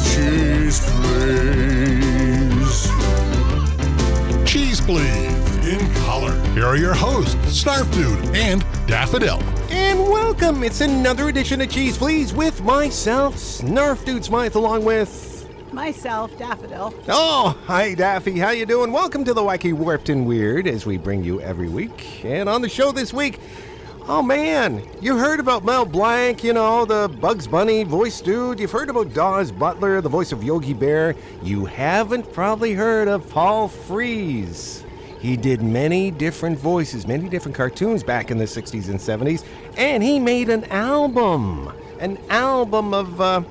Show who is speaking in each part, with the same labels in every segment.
Speaker 1: Cheese Please.
Speaker 2: Cheese Please in color. Here are your hosts, Snarf Dude and Daffodil.
Speaker 3: And welcome. It's another edition of Cheese Please with myself, Snarf Dude Smythe, along with.
Speaker 4: Myself, Daffodil.
Speaker 3: Oh, hi Daffy. How you doing? Welcome to the Wacky Warped and Weird as we bring you every week. And on the show this week, oh man, you heard about Mel Blanc, you know, the Bugs Bunny voice dude. You've heard about Daws Butler, the voice of Yogi Bear. You haven't probably heard of Paul Frees. He did many different voices, many different cartoons back in the 60s and 70s, and he made an album. An album of uh,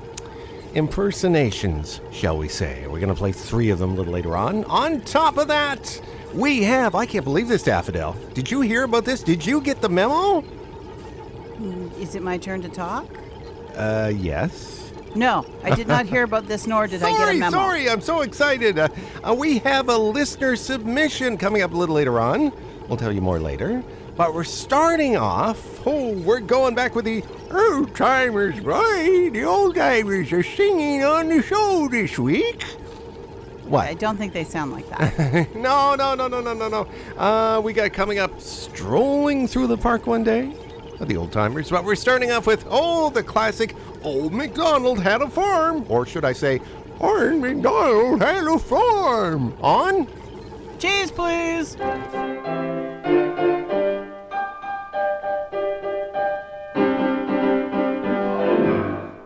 Speaker 3: impersonations, shall we say. We're going to play three of them a little later on. On top of that, we have, I can't believe this, Daffodil. Did you hear about this? Did you get the memo?
Speaker 4: Is it my turn to talk?
Speaker 3: Uh, yes.
Speaker 4: No, I did not hear about this, nor did I get a memo.
Speaker 3: sorry, I'm so excited. Uh, uh, we have a listener submission coming up a little later on. We'll tell you more later. But we're starting off. Oh, we're going back with the old timers, right? The old timers are singing on the show this week.
Speaker 4: I don't think they sound like that.
Speaker 3: No, no, no, no, no, no, no. Uh, we got coming up strolling through the park one day. The old timers. But we're starting off with, oh, the classic Old MacDonald had a farm. Or should I say, Old MacDonald had a farm. On?
Speaker 4: Cheese, please.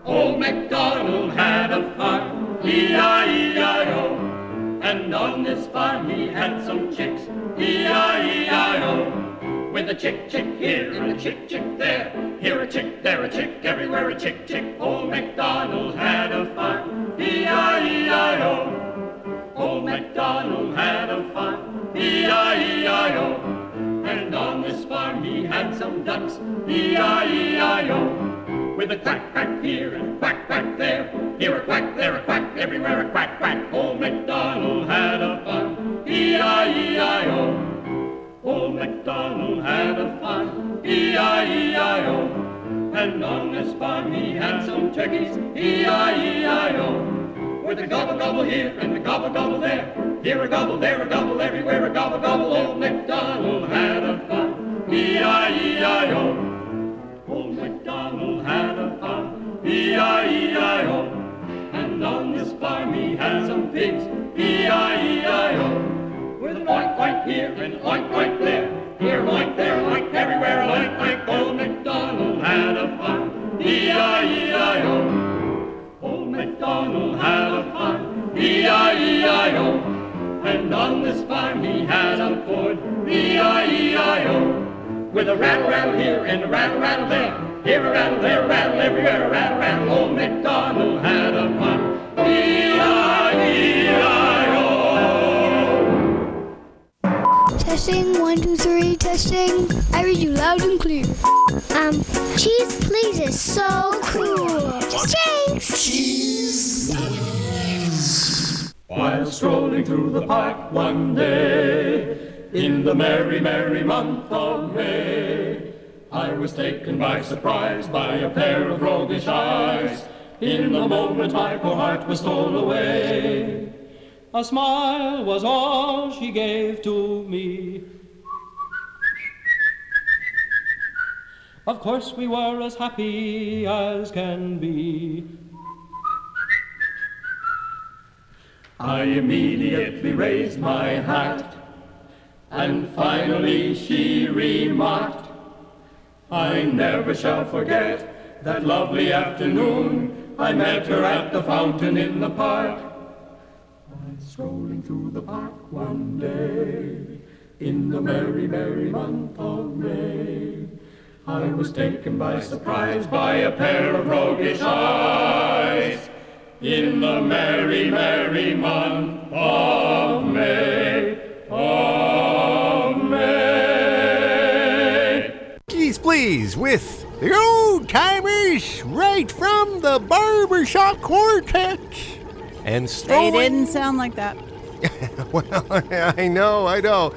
Speaker 5: Old MacDonald had a farm, E-I-E-I-O. And on this farm he had some chicks, E-I-E-I-O. With a chick, chick here and a chick, chick there. Here a chick, there a chick, everywhere a chick, chick. Old MacDonald had a farm, E-I-E-I-O. Old MacDonald had a farm, E-I-E-I-O. And on this farm he had some ducks, E-I-E-I-O. With a quack, quack here and a quack, quack there. Here a quack, there a quack, everywhere a quack, quack. Old MacDonald had a farm, E-I-E-I-O. Old oh, MacDonald had a farm, E-I-E-I-O. And on this farm he had some turkeys, E-I-E-I-O. With a gobble gobble here and a gobble gobble there. Here a gobble, there a gobble, everywhere a gobble gobble. Old MacDonald had a farm, E-I-E-I-O. E-I-E-I-O. And on this farm he had some pigs, E-I-E-I-O. With an oink oink here and an oink oink there. Here oink, there oink, everywhere oink oink. Old MacDonald had a farm, E-I-E-I-O. Old MacDonald had a farm, E-I-E-I-O. And on this farm he had a Ford, E-I-E-I-O. With a rattle, rattle here and a rattle, rattle there. Here a rattle, there a rattle, everywhere a rattle, rattle. Old MacDonald had a farm, E-I-E-I-O.
Speaker 6: Testing, one, two, three, testing. I read you loud and clear. Um, cheese please is so cool. Thanks. Cheese.
Speaker 5: While strolling through the park one day, in the merry, merry month of May, I was taken by surprise by a pair of roguish eyes. In the moment my poor heart was torn away. A smile was all she gave to me. Of course we were as happy as can be. I immediately raised my hat, and finally she remarked, I never shall forget that lovely afternoon I met her at the fountain in the park. While strolling through the park one day, in the merry, merry month of May, I was taken by surprise by a pair of roguish eyes. in the merry, merry month of
Speaker 3: With the old timers right from the Barbershop Quartet. And strolling.
Speaker 4: They didn't sound like that.
Speaker 3: Well, I know, I know.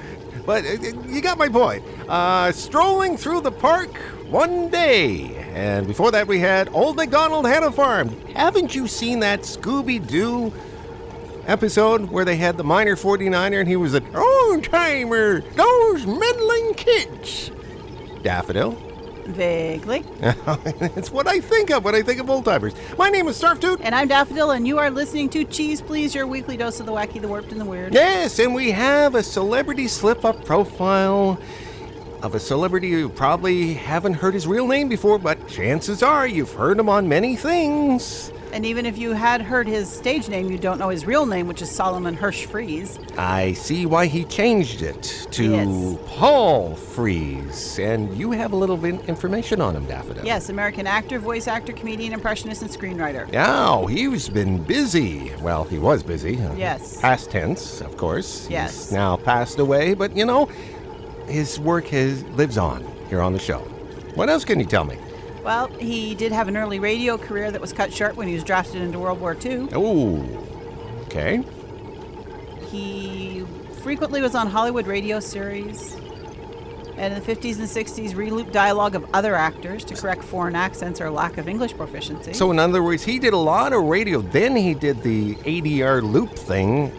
Speaker 3: But uh, you got my point. Uh, strolling through the park one day. And before that, we had Old MacDonald Had a Farm. Haven't you seen that Scooby Doo episode where they had the Miner 49er and he was an old timer? Those meddling kids. Daffodil.
Speaker 4: Vaguely.
Speaker 3: it's what I think of when I think of old timers. My name is Snarf Dude.
Speaker 4: And I'm Daffodil, and you are listening to Cheese Please, your weekly dose of the wacky, the warped, and the weird.
Speaker 3: Yes, and we have a celebrity slip up profile of a celebrity you probably haven't heard his real name before, but chances are you've heard him on many things.
Speaker 4: And even if you had heard his stage name, you don't know his real name, which is Solomon Hersh Frees.
Speaker 3: I see why he changed it to
Speaker 4: Yes.
Speaker 3: Paul Frees, and you have a little bit information on him, Daffodil.
Speaker 4: Yes, American actor, voice actor, comedian, impressionist, and screenwriter.
Speaker 3: Now, he's been busy. Well, he was busy. uh,
Speaker 4: Yes.
Speaker 3: Past tense, of course.
Speaker 4: Yes.
Speaker 3: He's now passed away, but you know, his work has, lives on here on the show. What else can you tell me?
Speaker 4: Well, he did have an early radio career that was cut short when he was drafted into World War II.
Speaker 3: Oh, okay.
Speaker 4: He frequently was on Hollywood radio series. And in the 50s and 60s, relooped dialogue of other actors to correct foreign accents or lack of English proficiency.
Speaker 3: So, in other words, he did a lot of radio. Then he did the ADR loop thing,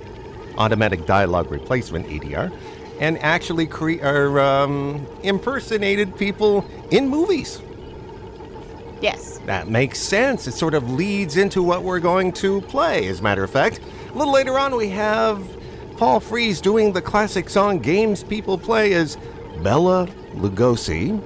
Speaker 3: automatic dialogue replacement ADR, and actually cre- or, um, impersonated people in movies.
Speaker 4: Yes.
Speaker 3: That makes sense. It sort of leads into what we're going to play, as a matter of fact. A little later on, we have Paul Frees doing the classic song Games People Play as Bela Lugosi.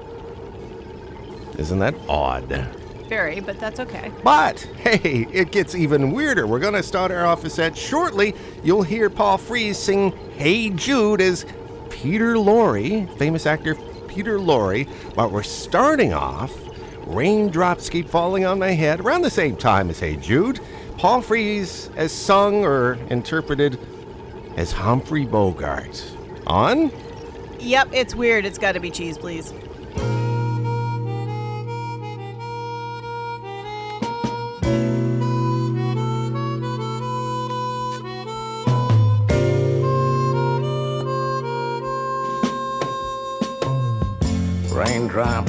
Speaker 3: Isn't that odd?
Speaker 4: Very, but that's okay.
Speaker 3: But hey, it gets even weirder. We're going to start our off set shortly. You'll hear Paul Frees sing Hey Jude as Peter Lorre, famous actor Peter Lorre. But we're starting off, Raindrops Keep Falling on My Head, around the same time as Hey Jude. Paul Frees as sung or interpreted as Humphrey Bogart. On?
Speaker 4: Yep, it's weird. It's got to be cheese, please.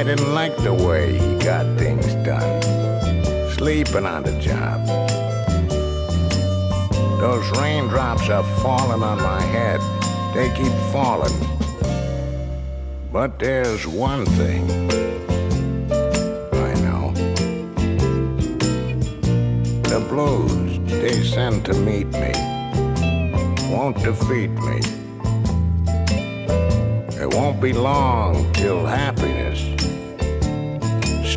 Speaker 7: I didn't like the way he got things done. Sleeping on the job. Those raindrops are falling on my head. They keep falling. But there's one thing I know. The blues they send to meet me won't defeat me. It won't be long till happiness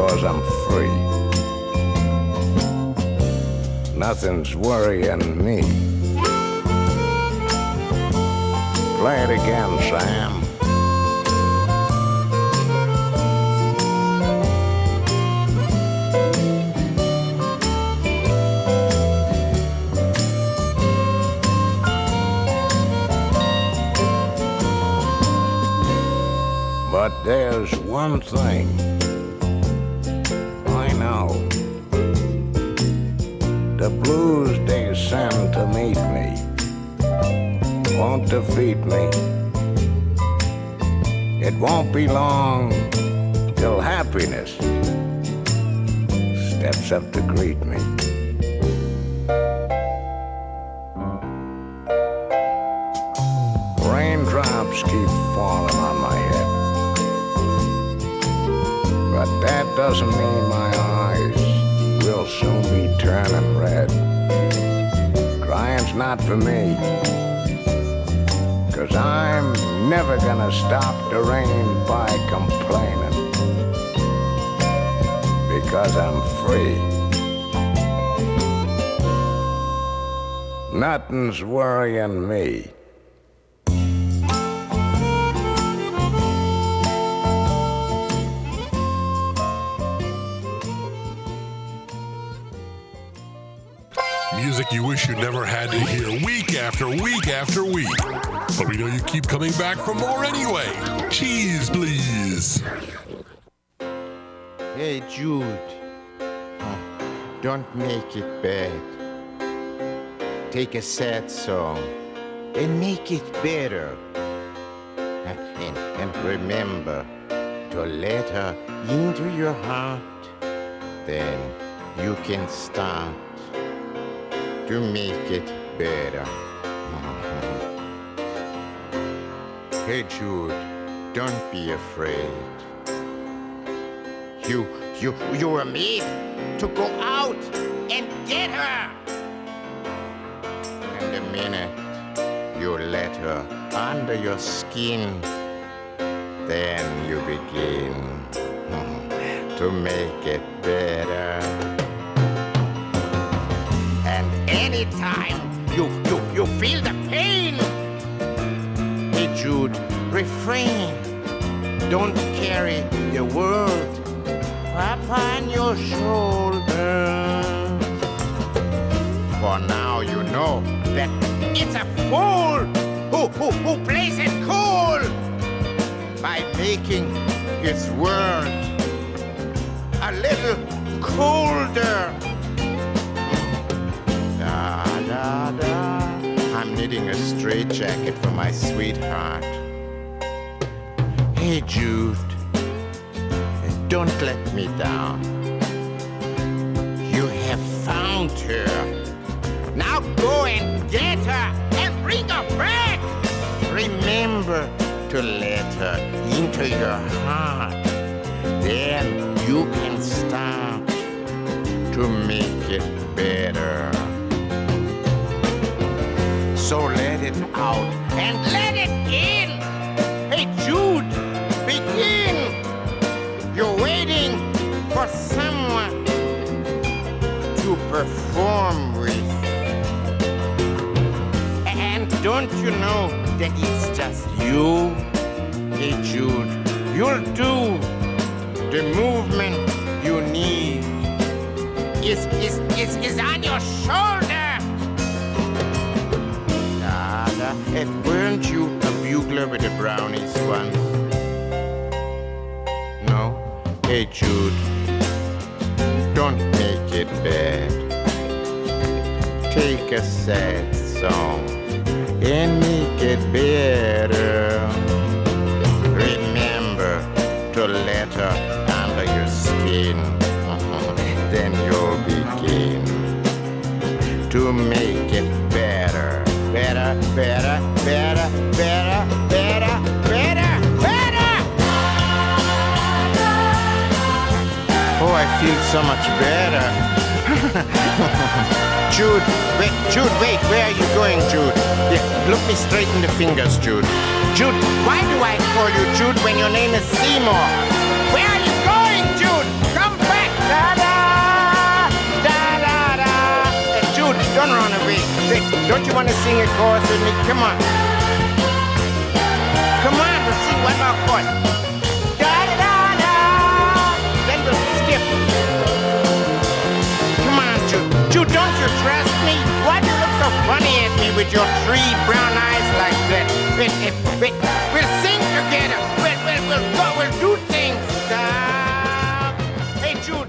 Speaker 7: Because I'm free. Nothing's worrying me. Play it again, Sam. But there's one thing defeat me. It won't be long till happiness steps up to greet me. Raindrops keep falling on my head. But that doesn't mean my eyes will soon be turning red. Crying's not for me. Cause I'm never gonna stop the rain by complaining. Because I'm free. Nothing's worrying me.
Speaker 2: Had to hear week after week after week. But we know you keep coming back for more anyway. Cheese, please.
Speaker 8: Hey, Jude. Oh, don't make it bad. Take a sad song and make it better. And, and remember to let her into your heart. Then you can start to make it better. hey, Jude, don't be afraid. You, you, you were made to go out and get her. And the minute you let her under your skin, then you begin to make it better. Anytime you, you, you feel the pain, hey Jude, refrain. Don't carry the world upon your shoulders. For now you know that it's a fool who, who, who plays it cool by making his world a little colder. Da. I'm knitting a straight jacket for my sweetheart. Hey, Jude don't let me down. You have found her. Now go and get her and bring her back. Remember to let her into your heart. Then you can start to make it better. So let it out and let it in. Hey, Jude, begin. You're waiting for someone to perform with. And don't you know that it's just you? Hey Jude, you'll do the movement you need. Is is is is on your shoulder. And weren't you a bugler with the brownies once? No? Hey Jude, don't make it bad. Take a sad song and make it better. So much better. Jude, wait, Jude, wait, where are you going, Jude? Yeah, look me straight in the fingers, Jude. Jude, why do I call you Jude when your name is Seymour? Where are you going, Jude? Come back! Da da! Da da da! Hey, Jude, don't run away. Wait, don't you want to sing a chorus with me? Come on. Come on, let's sing one more chorus. Don't you trust me? Why do you look so funny at me with your three brown eyes like that? Wait, wait, wait. We'll sing together. We'll, we'll, we'll go. We'll do things. Ah. Hey, Jude.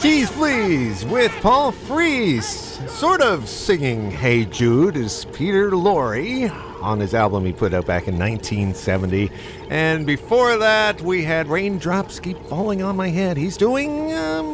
Speaker 3: Cheese Please with Paul Frees. sort of singing Hey Jude is Peter Lorre on his album he put out back in 1970. And before that, we had Raindrops Keep Falling on My Head. He's doing um,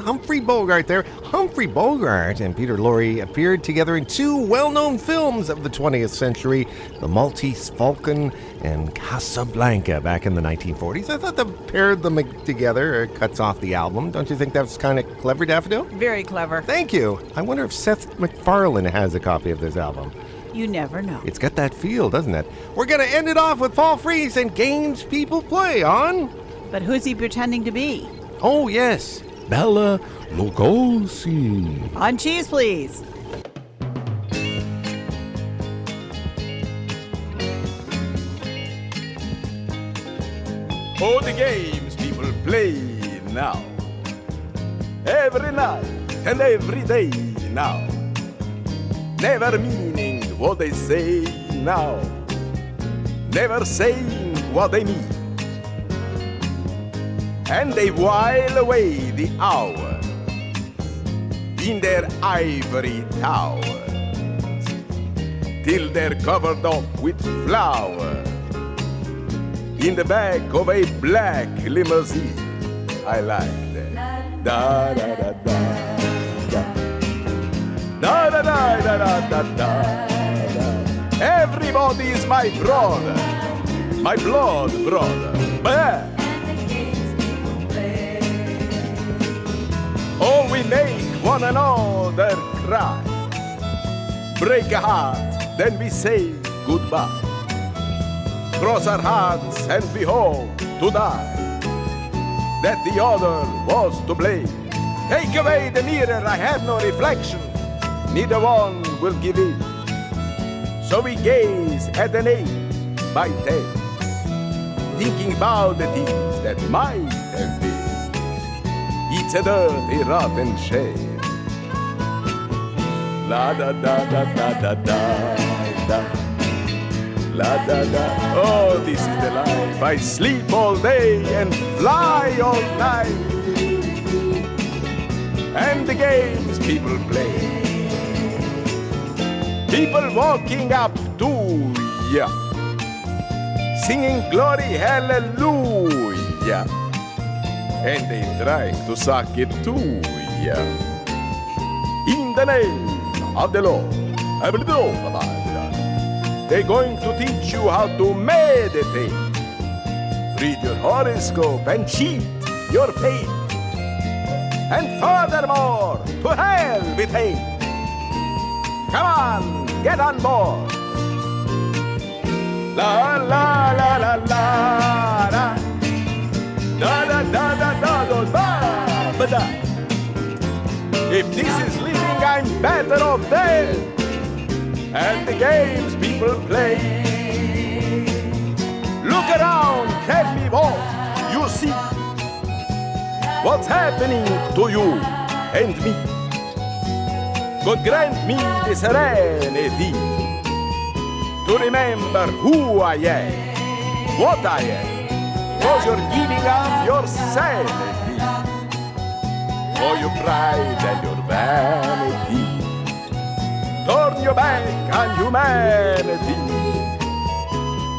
Speaker 3: Humphrey Bogart there. Humphrey Bogart and Peter Lorre appeared together in two well known films of the 20th century The Maltese Falcon and Casablanca back in the 1940s. I thought that paired them together cuts off the album. Don't you think that's kind of clever, Daffodil?
Speaker 4: Very clever.
Speaker 3: Thank you. I wonder if Seth MacFarlane has a copy of this album.
Speaker 4: You never know.
Speaker 3: It's got that feel, doesn't it? We're going to end it off with Paul Frees and games people play on.
Speaker 4: But who's he pretending to be?
Speaker 3: Oh, yes. Bela Lugosi.
Speaker 4: On cheese, please.
Speaker 9: Oh, the games people play now. Every night and every day now. Never meaning what they say now. Never saying what they mean. And they while away the hour in their ivory towers till they're covered up with flowers in the back of a black limousine. I like that. Da da da da da da da da da da da da. Everybody's my brother, my blood brother. Bah. We make one another cry. Break a heart, then we say goodbye cross our hearts and we hope to die. That the other was to blame. Take away the mirror, I have no reflection. Neither one will give in. So we gaze at an age by day, thinking about the things that might have been. It's a dirty, rotten shame. La da da da da da da da. La da da. Oh, this is the life. I sleep all day and fly all night. And the games people play. People walking up to ya, singing glory, hallelujah. To suck it to ya. In the name of the Lord. I will they're going to teach you how to meditate. Read your horoscope and cheat your fate. And furthermore, to hell with hate. Come on, get on board. La la la la la la. Da da da da da da ba da. Uh, if this is living, I'm better off dead and the games people play. Look around, tell me what you see. What's happening to you and me? God grant me the serenity to remember who I am, what I am, cause you're giving up your sanity for your pride and your vanity. Turn your back on humanity.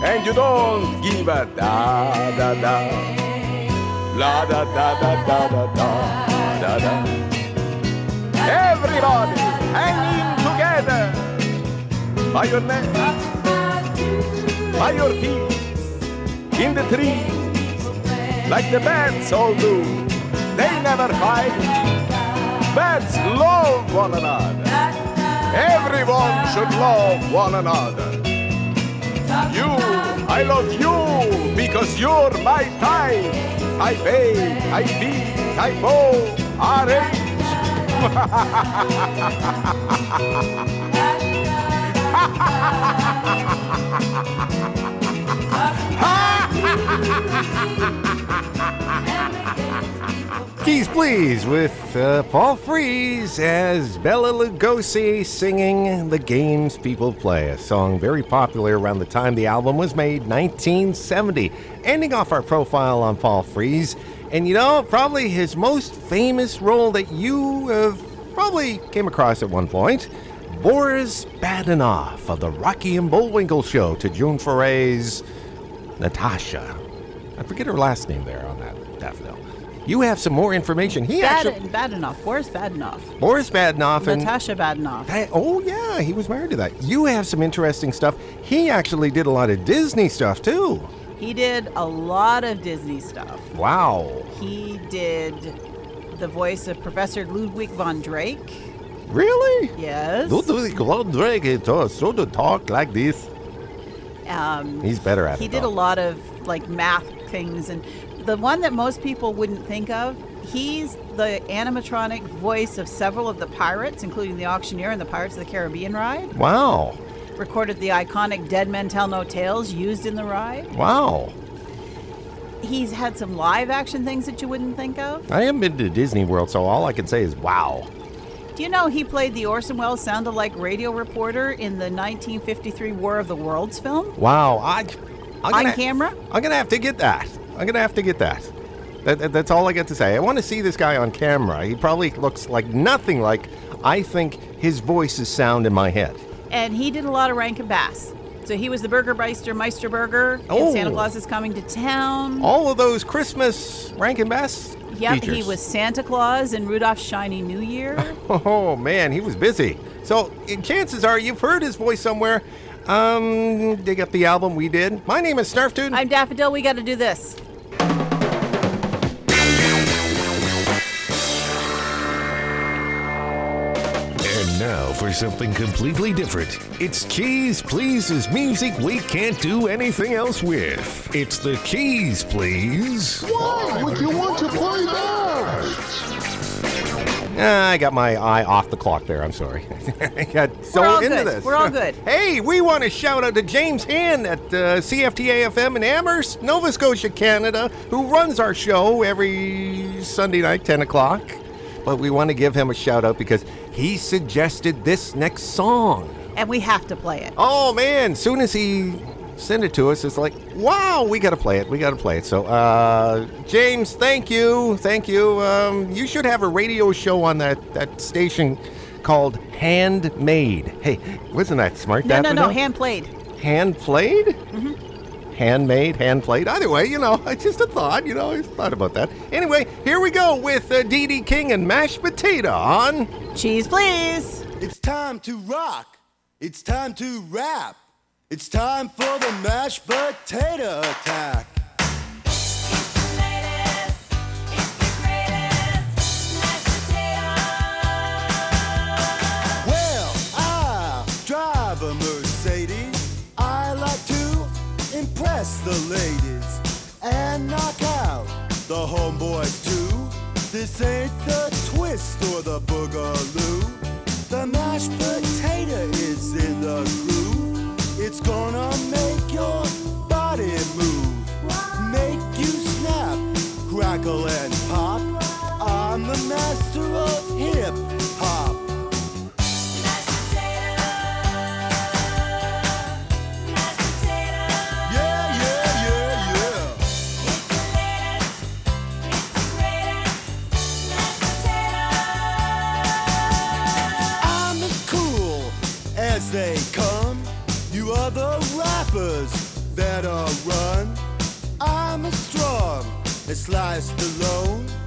Speaker 9: And you don't give a da da da. La da da da da da da da da. Everybody hanging together. By your neck by your feet in the trees like the bats all do they never fight bats love one another Everyone should love one another. You, I love you because you're my type. I pay, I beat, I bow,
Speaker 3: Keys Please with uh, Paul Frees as Bela Lugosi singing The Games People Play, a song very popular around the time the album was made, 1970. Ending off our profile on Paul Frees, and you know, probably his most famous role that you have probably came across at one point. Boris Badenov of the Rocky and Bullwinkle Show to June Foray's Natasha. I forget her last name there on that daffodil. You have some more information. He
Speaker 4: Bad,
Speaker 3: actually
Speaker 4: bad enough. Boris Badenov.
Speaker 3: Boris Badenov and
Speaker 4: Natasha Badenov.
Speaker 3: Hey, oh yeah, he was married to that. You have some interesting stuff. He actually did a lot of Disney stuff too.
Speaker 4: He did a lot of Disney stuff.
Speaker 3: Wow.
Speaker 4: He did the voice of Professor Ludwig von Drake.
Speaker 3: Really?
Speaker 4: Yes.
Speaker 3: Ludwig von Drake so to talk like this.
Speaker 4: Um,
Speaker 3: He's better at
Speaker 4: he
Speaker 3: it.
Speaker 4: He did a lot of like math things, and the one that most people wouldn't think of. He's the animatronic voice of several of the pirates, including the Auctioneer and the Pirates of the Caribbean ride.
Speaker 3: Wow.
Speaker 4: Recorded the iconic Dead Men Tell No Tales used in the ride.
Speaker 3: Wow.
Speaker 4: He's had some live action things that you wouldn't think of.
Speaker 3: I haven't been to Disney World, so all I can say is wow.
Speaker 4: Do you know he played the Orson Welles sound alike radio reporter in the 1953 War of the Worlds film?
Speaker 3: Wow. I, I'm
Speaker 4: On
Speaker 3: gonna,
Speaker 4: camera?
Speaker 3: I'm gonna have to get that. I'm gonna have to get that. That, that- That's all I got to say. I want to see this guy on camera. He probably looks like nothing like I think his voices sound in my head.
Speaker 4: And he did a lot of Rankin Bass. So he was the Burgermeister, Meisterburger
Speaker 3: Oh.
Speaker 4: in Santa oh. Claus is Coming to Town.
Speaker 3: All of those Christmas Rankin Bass
Speaker 4: Yep, he was Santa Claus in Rudolph's Shiny New Year.
Speaker 3: Oh man, he was busy. So chances are you've heard his voice somewhere. Um, dig up the album we did. My name is Snarfdude.
Speaker 4: I'm Daffodil. We got to do this.
Speaker 10: For something completely different. It's Cheese Please's music we can't do anything else with. It's the Keys Please.
Speaker 11: Why would you want to play that?
Speaker 3: Ah, I got my eye off the clock there. I'm sorry. I got so
Speaker 4: We're all
Speaker 3: into
Speaker 4: good.
Speaker 3: this.
Speaker 4: We're all good.
Speaker 3: hey, we want to shout out to James Hand at uh, CFTA FM in Amherst, Nova Scotia, Canada, who runs our show every Sunday night, 10 o'clock. But we want to give him a shout out because he suggested this next song.
Speaker 4: And we have to play it.
Speaker 3: Oh man! Soon as he sent it to us, it's like, wow, we got to play it. We got to play it. So, uh, James, thank you, thank you. Um, you should have a radio show on that that station called Handmade. Hey, wasn't that smart?
Speaker 4: No, no, no. Hand played.
Speaker 3: Hand played? Mm-hmm. Handmade, hand played. Either way, you know, it's just a thought. You know, I thought about that. Anyway, here we go with uh, Dee Dee King and mashed potato on
Speaker 4: Cheese, please.
Speaker 12: It's time to rock. It's time to rap. It's time for the mashed potato attack. The ladies and knock out the homeboys too. This ain't the twist or the boogaloo. The mashed potato is in the groove. It's gonna make your body move, make you snap, crackle and pop. I'm the master of hip run. I'm as strong as Sly Stallone.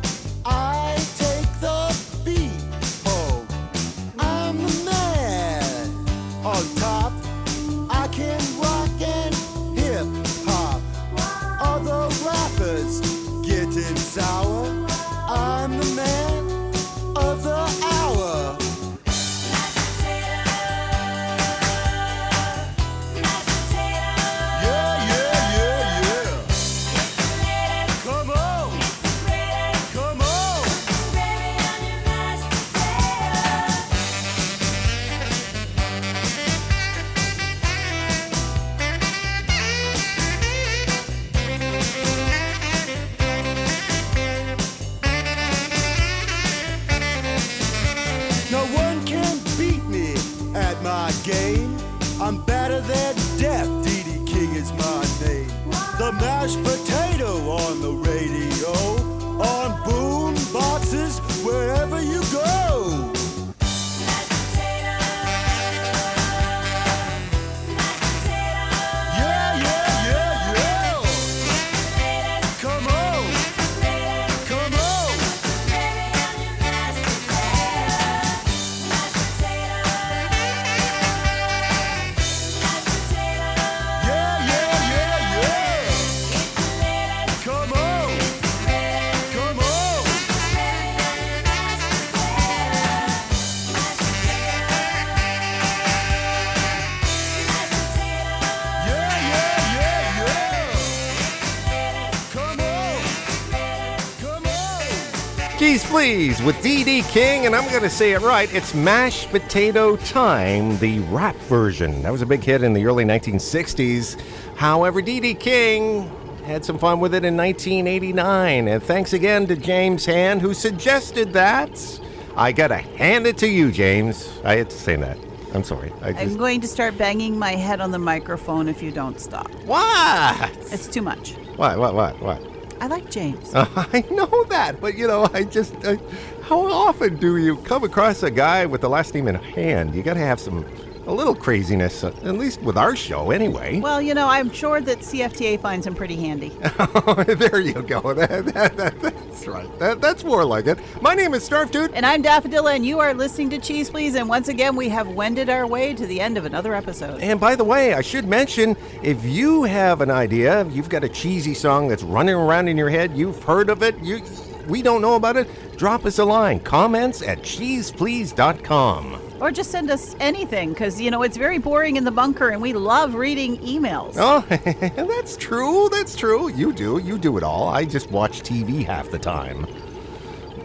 Speaker 3: Please with Dee Dee King, and I'm going to say it right. It's Mashed Potato Time, the rap version. That was a big hit in the early 1960s. However, Dee Dee King had some fun with it in 1989. And thanks again to James Hand, who suggested that. I got to hand it to you, James. I had to say that. I'm sorry. I
Speaker 4: I'm going to start banging my head on the microphone if you don't stop.
Speaker 3: What?
Speaker 4: It's too much.
Speaker 3: What, what, what, what?
Speaker 4: I like James.
Speaker 3: I know that, but you know, I just. I, how often do you come across a guy with the last name in hand? You got to have some. A little craziness, uh, at least with our show, anyway.
Speaker 4: Well, you know, I'm sure that CFTA finds him pretty handy.
Speaker 3: there you go. That, that, that, that's right. That, that's more like it. My name is Snarf Dude.
Speaker 4: And I'm Daffodilla, and you are listening to Cheese Please. And once again, we have wended our way to the end of another episode.
Speaker 3: And by the way, I should mention if you have an idea, you've got a cheesy song that's running around in your head, you've heard of it, you we don't know about it, drop us a line. Comments at cheeseplease.com.
Speaker 4: Or just send us anything, because, you know, it's very boring in the bunker, and we love reading emails.
Speaker 3: Oh, that's true. That's true. You do. You do it all. I just watch TV half the time.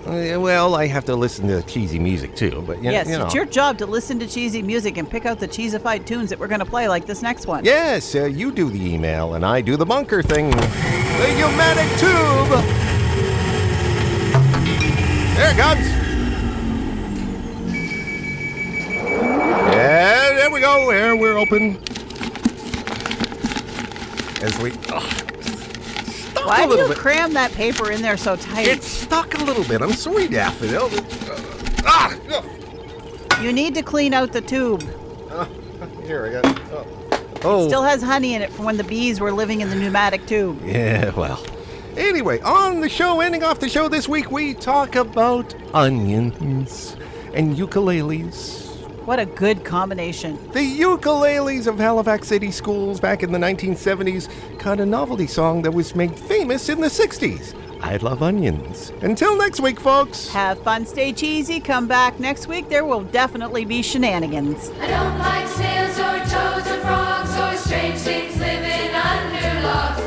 Speaker 3: Uh, well, I have to listen to cheesy music too, but you,
Speaker 4: yes,
Speaker 3: you know.
Speaker 4: it's your job to listen to cheesy music and pick out the cheesified tunes that we're going to play, like this next one.
Speaker 3: Yes, uh, you do the email and I do the bunker thing. The pneumatic tube. There it comes. Yeah, we go. Here we're open. As we. Oh,
Speaker 4: Why do
Speaker 3: little
Speaker 4: you
Speaker 3: bit.
Speaker 4: cram that paper in there so tight?
Speaker 3: It's stuck a little bit. I'm sorry, Daffodil. Ah!
Speaker 4: You need to clean out the tube.
Speaker 3: Here, I got. Oh. oh.
Speaker 4: Still has honey in it from when the bees were living in the pneumatic tube.
Speaker 3: Yeah, well. Anyway, on the show, ending off the show this week, we talk about onions and ukuleles.
Speaker 4: What a good combination.
Speaker 3: The ukuleles of Halifax City Schools back in the 1970s cut a novelty song that was made famous in the 60s. I love onions. Until next week, folks.
Speaker 4: Have fun, stay cheesy. Come back next week. There will definitely be shenanigans.
Speaker 13: I don't like snails or toads or frogs or strange things living under logs,